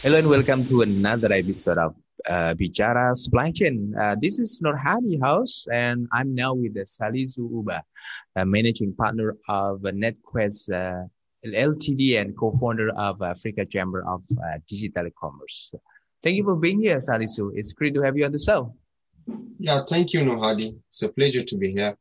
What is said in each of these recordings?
Hello and welcome to another episode of uh, Bichara Supply Chain. Uh, this is Norhadi House, and I'm now with the Salisu Uba, a managing partner of NetQuest uh, LTD and co-founder of Africa Chamber of uh, Digital Commerce. Thank you for being here, Salisu. It's great to have you on the show. Yeah, thank you, Norhadi. It's a pleasure to be here.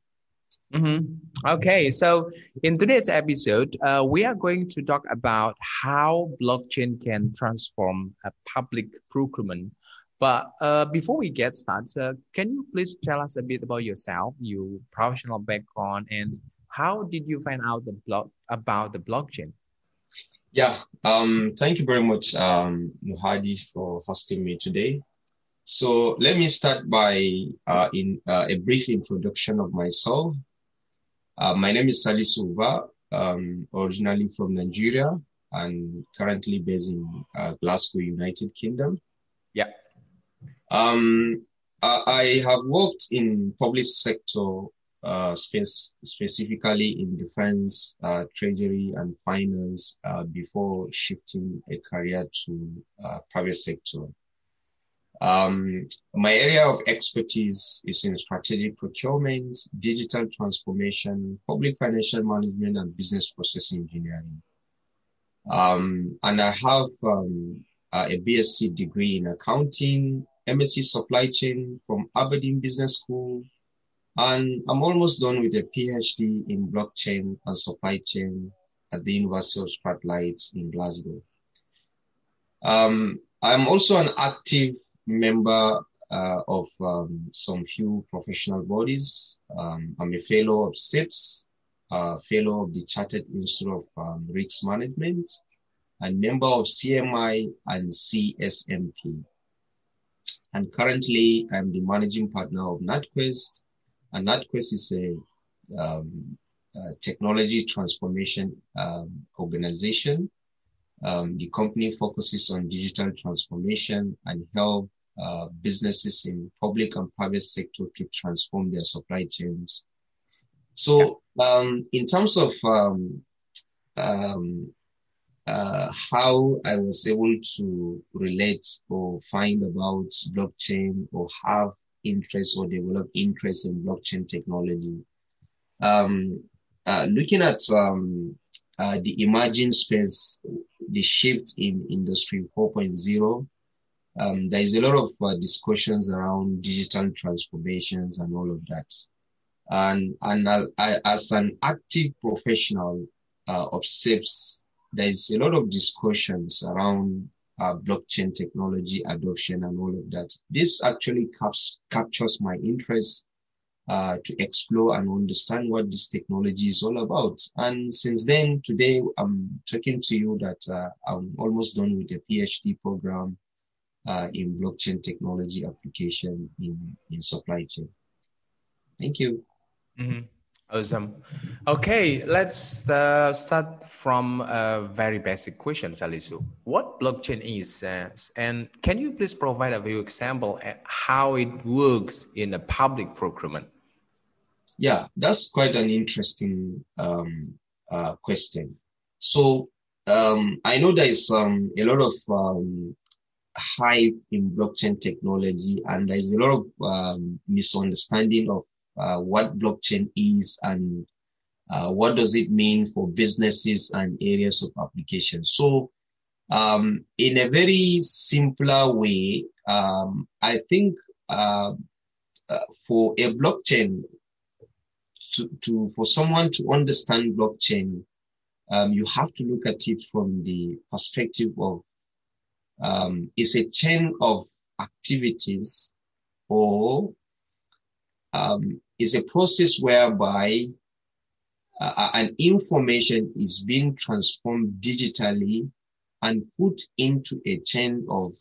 Mm-hmm. Okay, so in today's episode, uh, we are going to talk about how blockchain can transform a public procurement but uh, before we get started, uh, can you please tell us a bit about yourself, your professional background, and how did you find out the blog about the blockchain? Yeah, um, thank you very much, um, Muhadi, for hosting me today. So let me start by uh, in uh, a brief introduction of myself. Uh, my name is Salisu Uba, um, originally from Nigeria and currently based in uh, Glasgow, United Kingdom. Yeah. Um, I have worked in public sector uh, space, specifically in defense, uh, treasury, and finance uh, before shifting a career to uh, private sector. Um, my area of expertise is in strategic procurement, digital transformation, public financial management, and business process engineering. Um, and I have um, a BSc degree in accounting, MSc Supply Chain from Aberdeen Business School. And I'm almost done with a PhD in blockchain and supply chain at the University of Strathclyde in Glasgow. Um, I'm also an active member uh, of um, some few professional bodies. Um, I'm a fellow of CIPS, a fellow of the Chartered Institute of um, Risk Management, and member of CMI and CSMP. And currently, I'm the managing partner of NetQuest. And NetQuest is a, um, a technology transformation um, organization. Um, the company focuses on digital transformation and help uh, businesses in public and private sector to transform their supply chains. So, um, in terms of um, um, uh, how I was able to relate or find about blockchain or have interest or develop interest in blockchain technology. Um, uh, looking at um, uh, the emerging space, the shift in industry 4.0, um, there is a lot of uh, discussions around digital transformations and all of that. And, and I, as an active professional uh, of there's a lot of discussions around uh, blockchain technology adoption and all of that. This actually caps, captures my interest uh, to explore and understand what this technology is all about. And since then, today I'm talking to you that uh, I'm almost done with a PhD program uh, in blockchain technology application in, in supply chain. Thank you. Mm-hmm. Awesome. Okay, let's uh, start from a very basic question, Salisu. What blockchain is, uh, and can you please provide a few example how it works in a public procurement? Yeah, that's quite an interesting um, uh, question. So um, I know there is um, a lot of um, hype in blockchain technology, and there is a lot of um, misunderstanding of uh, what blockchain is and uh, what does it mean for businesses and areas of application. So, um, in a very simpler way, um, I think uh, uh for a blockchain to, to, for someone to understand blockchain, um, you have to look at it from the perspective of um, it's a chain of activities or um, is a process whereby uh, uh, an information is being transformed digitally and put into a chain of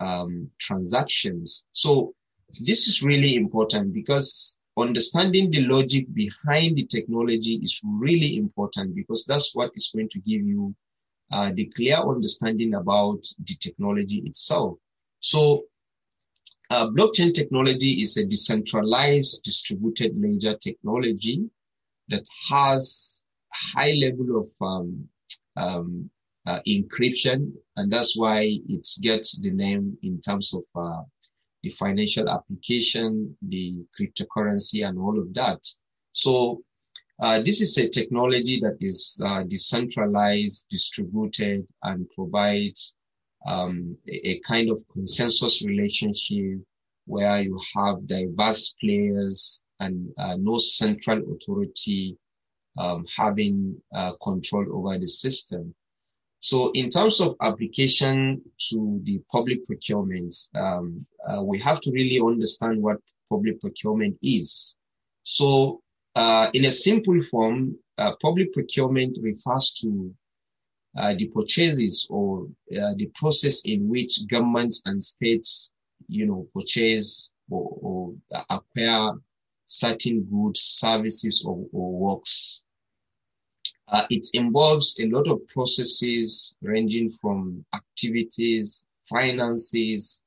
um, transactions. So this is really important because understanding the logic behind the technology is really important because that's what is going to give you uh, the clear understanding about the technology itself. So uh, blockchain technology is a decentralized distributed ledger technology that has high level of um, um, uh, encryption, and that's why it gets the name in terms of uh, the financial application, the cryptocurrency, and all of that. So uh, this is a technology that is uh, decentralized, distributed, and provides um, a, a, kind of consensus relationship where you have diverse players and uh, no central authority um, having uh, control over the system. So in terms of application to the public procurement, um, uh, we have to really understand what public procurement is. So uh, in a simple form, uh, public procurement refers to uh, the purchases or uh, the process in which governments and states, you know, purchase or, or acquire certain goods, services, or, or works. Uh, it involves a lot of processes ranging from activities, finances,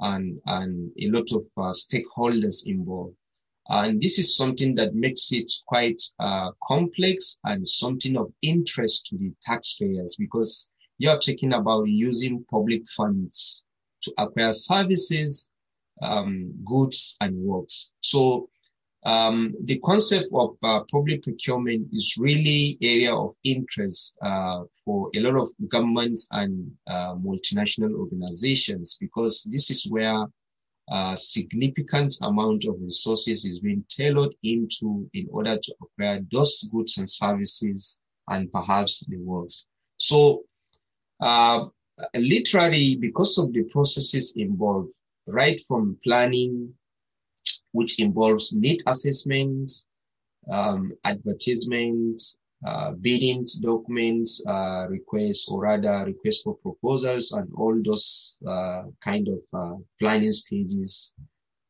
and, and a lot of uh, stakeholders involved. And this is something that makes it quite uh, complex and something of interest to the taxpayers because you're talking about using public funds to acquire services, um, goods, and works. So um, the concept of uh, public procurement is really area of interest uh, for a lot of governments and uh, multinational organizations because this is where a significant amount of resources is being tailored into in order to acquire those goods and services and perhaps the works. So, uh, literally, because of the processes involved, right from planning, which involves need assessment, um, advertisement, uh, bidding documents, uh, requests, or rather requests for proposals and all those uh, kind of uh, planning stages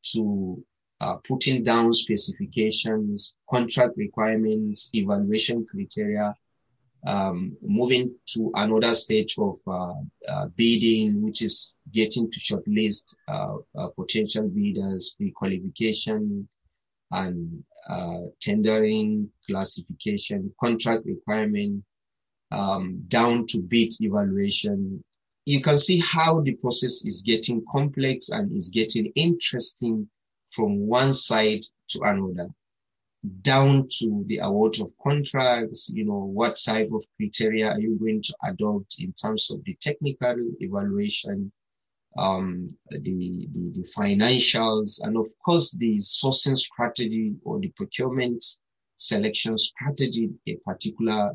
to uh, putting down specifications, contract requirements, evaluation criteria, um, moving to another stage of uh, bidding, which is getting to shortlist potential bidders, pre-qualification, and uh, tendering, classification, contract requirement, um, down to bid evaluation. You can see how the process is getting complex and is getting interesting from one side to another, down to the award of contracts, you know, what type of criteria are you going to adopt in terms of the technical evaluation, um, the, the, the financials, and of course the sourcing strategy or the procurement selection strategy a particular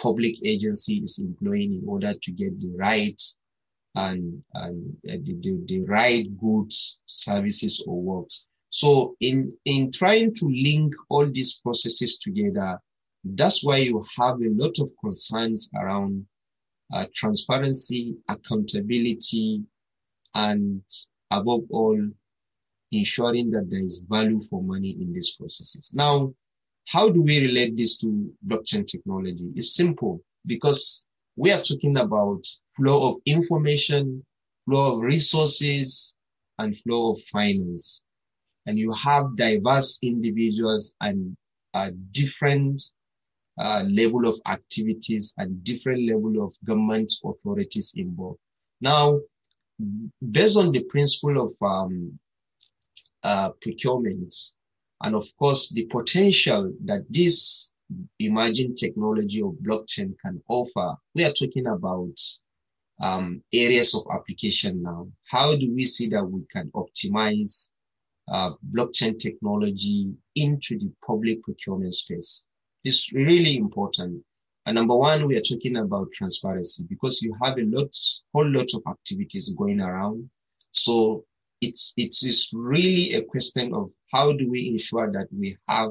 public agency is employing in order to get the right and, and uh, the, the, the right goods, services, or works. So in, in trying to link all these processes together, that's why you have a lot of concerns around uh, transparency, accountability, and above all, ensuring that there is value for money in these processes. Now, how do we relate this to blockchain technology? It's simple because we are talking about flow of information, flow of resources, and flow of finance. And you have diverse individuals and a different uh, level of activities and different level of government authorities involved. Now, based on the principle of um, uh, procurement, and of course the potential that this emerging technology of blockchain can offer, we are talking about um, areas of application now. How do we see that we can optimize uh, blockchain technology into the public procurement space? It's really important. And number one, we are talking about transparency because you have a lot, whole lot of activities going around. So it's, it is really a question of how do we ensure that we have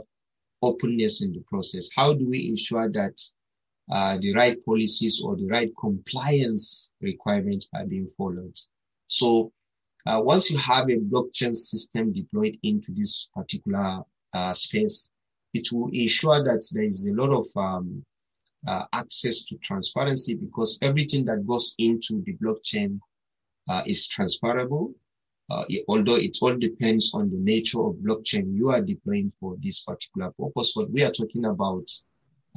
openness in the process? How do we ensure that uh, the right policies or the right compliance requirements are being followed. So uh, once you have a blockchain system deployed into this particular uh, space, it will ensure that there is a lot of um, uh, access to transparency because everything that goes into the blockchain uh, is transferable. Uh, it, although it all depends on the nature of blockchain you are deploying for this particular purpose, but we are talking about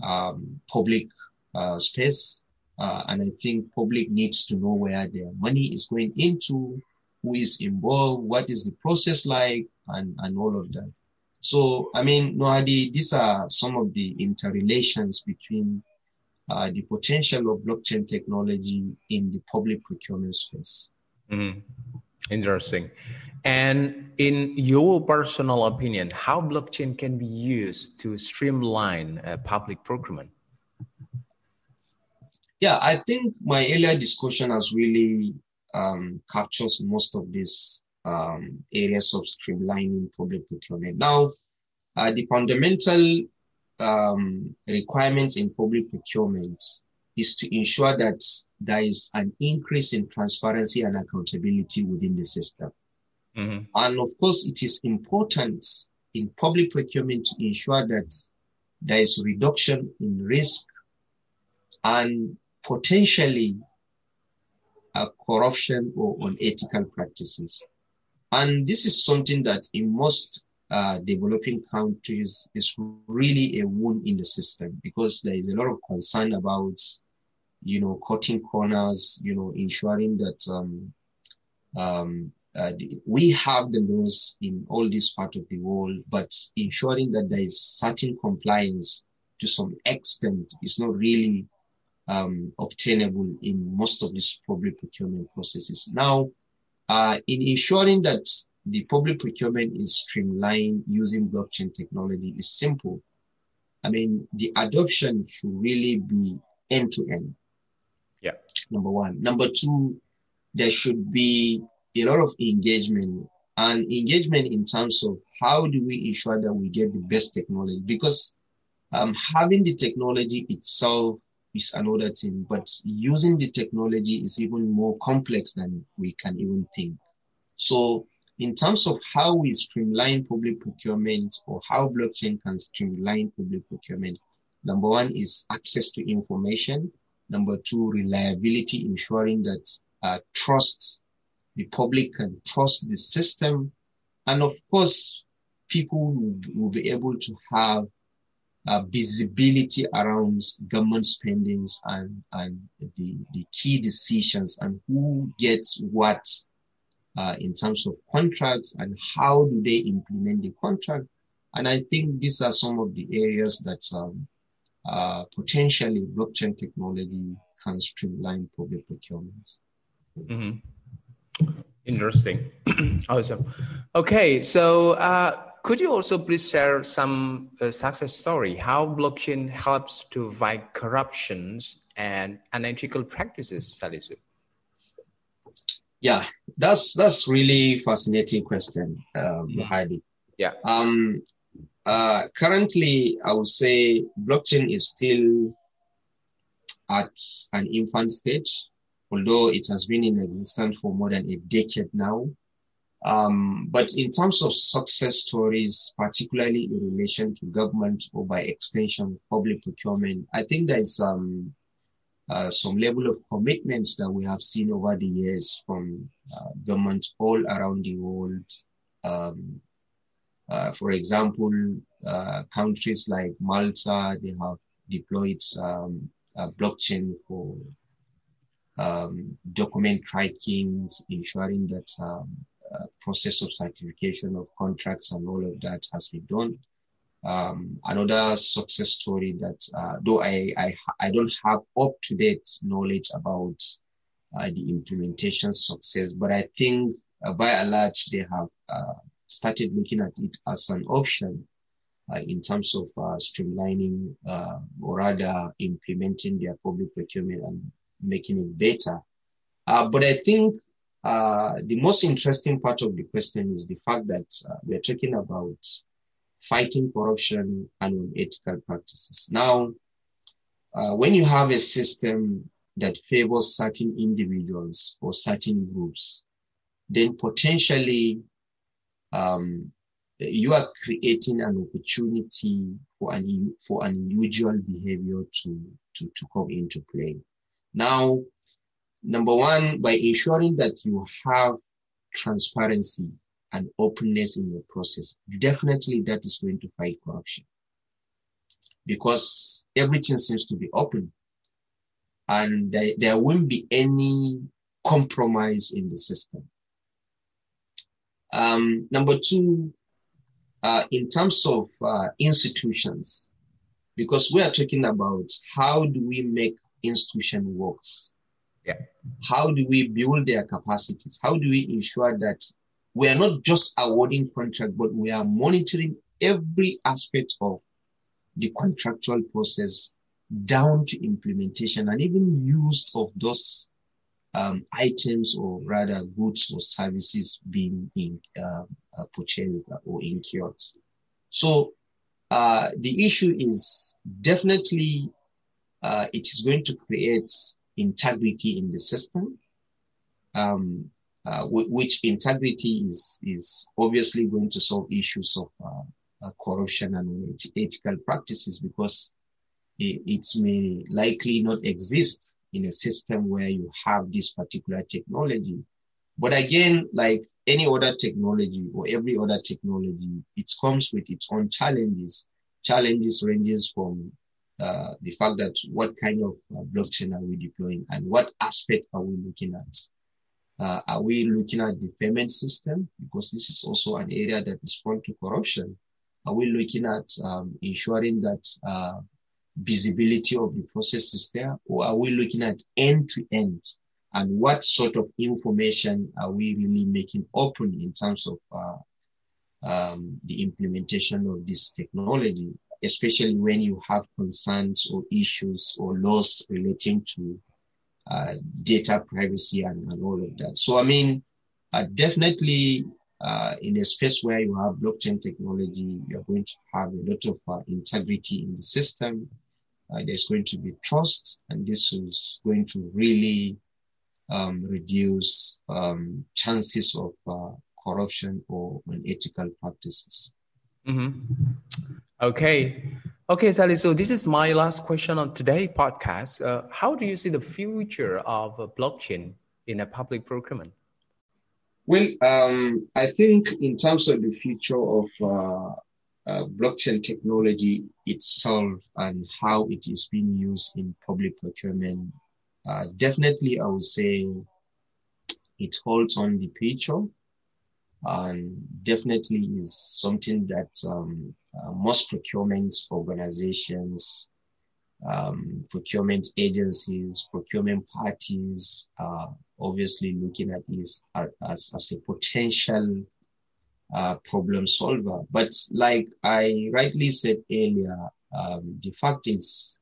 um, public uh, space, uh, and I think public needs to know where their money is going into, who is involved, what is the process like, and and all of that. So, I mean, Norhadi, these are some of the interrelations between uh, the potential of blockchain technology in the public procurement space. Mm-hmm. Interesting. And in your personal opinion, how blockchain can be used to streamline uh, public procurement? Yeah, I think my earlier discussion has really um, captures most of these um, areas of streamlining public procurement. Now, uh, the fundamental um, requirements in public procurement is to ensure that there is an increase in transparency and accountability within the system. Mm-hmm. And of course, it is important in public procurement to ensure that there is reduction in risk and potentially a corruption or unethical practices. And this is something that in most uh, developing countries is really a wound in the system because there is a lot of concern about, you know, cutting corners, you know, ensuring that um, um, uh, we have the laws in all this part of the world, but ensuring that there is certain compliance to some extent is not really um, obtainable in most of these public procurement processes. Now, uh, in ensuring that the public procurement is streamlined using blockchain technology is simple. I mean, the adoption should really be end to end. Yeah. Number one. Number two, there should be a lot of engagement and engagement in terms of how do we ensure that we get the best technology because um, having the technology itself is another thing, but using the technology is even more complex than we can even think. So in terms of how we streamline public procurement or how blockchain can streamline public procurement, number one is access to information. Number two, reliability, ensuring that uh, trust, the public can trust the system. And of course, people will, be able to have uh, visibility around government spendings and, and the, the key decisions and who gets what uh, in terms of contracts and how do they implement the contract. And I think these are some of the areas that um, uh, potentially blockchain technology can streamline public procurement. Mm-hmm. Interesting. awesome. Okay, so uh, could you also please share some uh, success story how blockchain helps to fight corruptions and unethical practices, Salisu? Yeah, that's that's really fascinating question, um, mm-hmm. Heidi. Yeah. Um, uh, currently, I would say blockchain is still at an infant stage, although it has been in existence for more than a decade now. Um, but in terms of success stories, particularly in relation to government or by extension public procurement, I think there is um, uh, some level of commitments that we have seen over the years from uh, governments all around the world. Um, uh, for example, uh, countries like Malta, they have deployed um, blockchain for um, document tracking, ensuring that um, process of certification of contracts and all of that has been done. Um, another success story that, uh, though I, I, I don't have up to date knowledge about uh, the implementation success, but I think uh, by and large they have uh, started looking at it as an option uh, in terms of uh, streamlining or rather implementing their public procurement and making it better. but I think the most interesting part of the question is the fact that we're talking about fighting corruption and unethical practices. Now, uh, when you have a system that favors certain individuals or certain groups, then potentially um, you are creating an opportunity for an for unusual behavior to, to, to come into play. Now, number one, by ensuring that you have transparency and openness in your process, definitely that is going to fight corruption. Because everything seems to be open and there, there won't be any compromise in the system. Um, number two, uh, in terms of uh, institutions, because we are talking about how do we make institution works? Yeah. How do we build their capacities? How do we ensure that we are not just awarding contract, but we are monitoring every aspect of the contractual process down to implementation and even use of those um, items or rather goods or services being in, uh, uh, purchased or incurred. So uh, the issue is definitely uh, it is going to create integrity in the system, um, uh, which integrity is is obviously going to solve issues of uh, corruption and ethical practices because it, it may likely not exist in a system where you have this particular technology. But again, like any other technology or every other technology, it comes with its own challenges. Challenges ranges from uh, the fact that what kind of uh, blockchain are we deploying and what aspect are we looking at? Uh, are we looking at the payment system? Because this is also an area that is prone to corruption. Are we looking at um, ensuring that uh, visibility of the process is there, or are we looking at end to end? And what sort of information are we really making open in terms of uh, um, the implementation of this technology, especially when you have concerns or issues or laws relating to uh, data privacy and, and, all of that. So, I mean, uh, definitely uh, in a space where you have blockchain technology, you're going to have a lot of uh, integrity in the system uh, there's going to be trust, and this is going to really um, reduce um, chances of corruption or unethical practices. Mm-hmm. Okay. Okay, Sally. So this is my last question on today podcast. Uh, how do you see the future of uh, blockchain in a public procurement? Well, um, I think in terms of the future of uh, uh, blockchain technology itself and how it is being used in public procurement, uh, definitely I would say it holds on the picture and definitely is something that um, uh, most procurement organizations, um, procurement agencies, procurement parties are obviously looking at this as, as a potential uh, problem solver. But like I rightly said earlier, um, the fact is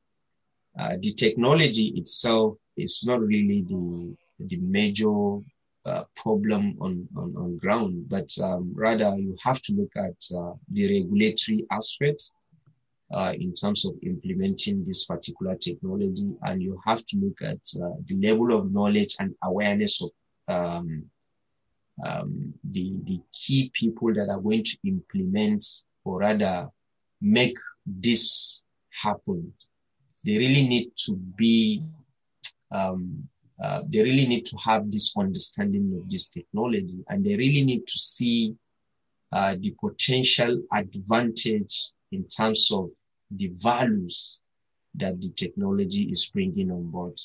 uh, the technology itself is not really the the major uh, problem on, on, on ground, but um, rather you have to look at uh, the regulatory aspects uh, in terms of implementing this particular technology, and you have to look at uh, the level of knowledge and awareness of um, um, the, the key people that are going to implement or rather make this happen. They really need to be, um, uh, they really need to have this understanding of this technology and they really need to see uh, the potential advantage in terms of the values that the technology is bringing on board.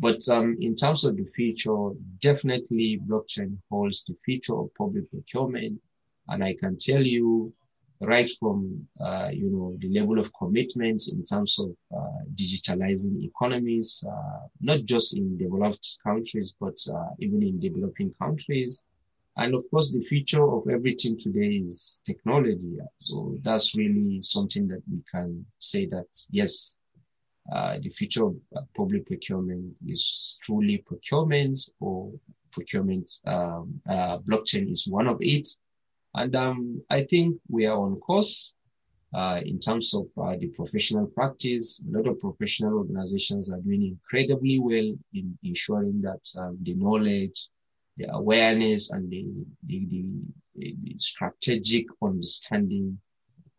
But um, in terms of the future, definitely blockchain holds the future of public procurement. And I can tell you right from, uh, you know, the level of commitments in terms of uh, digitalizing economies, uh, not just in developed countries, but uh, even in developing countries. And of course, the future of everything today is technology. So that's really something that we can say that, yes, uh, the future of uh, public procurement is truly procurement or procurement um, blockchain is one of it. And um, I think we are on course. uh, in terms of uh, the professional practice, a lot of professional organizations are doing incredibly well in ensuring that um, the knowledge, the awareness, and the, the, the, the strategic understanding,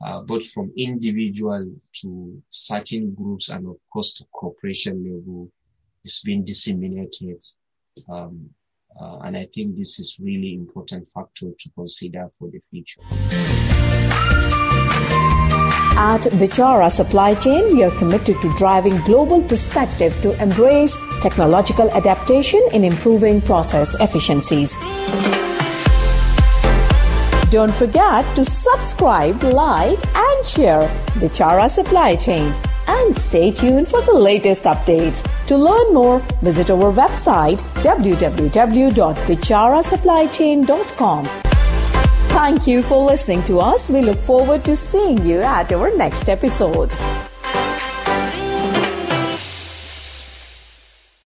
uh, both from individual to certain groups and of course to corporation level, is being disseminated. Um, uh, and I think this is really important factor to consider for the future. At Bichara Supply Chain, we are committed to driving global perspective to embrace technological adaptation in improving process efficiencies. Don't forget to subscribe, like, and share Bichara Supply Chain. And stay tuned for the latest updates. To learn more, visit our website www.bicharasupplychain.com. Thank you for listening to us. We look forward to seeing you at our next episode.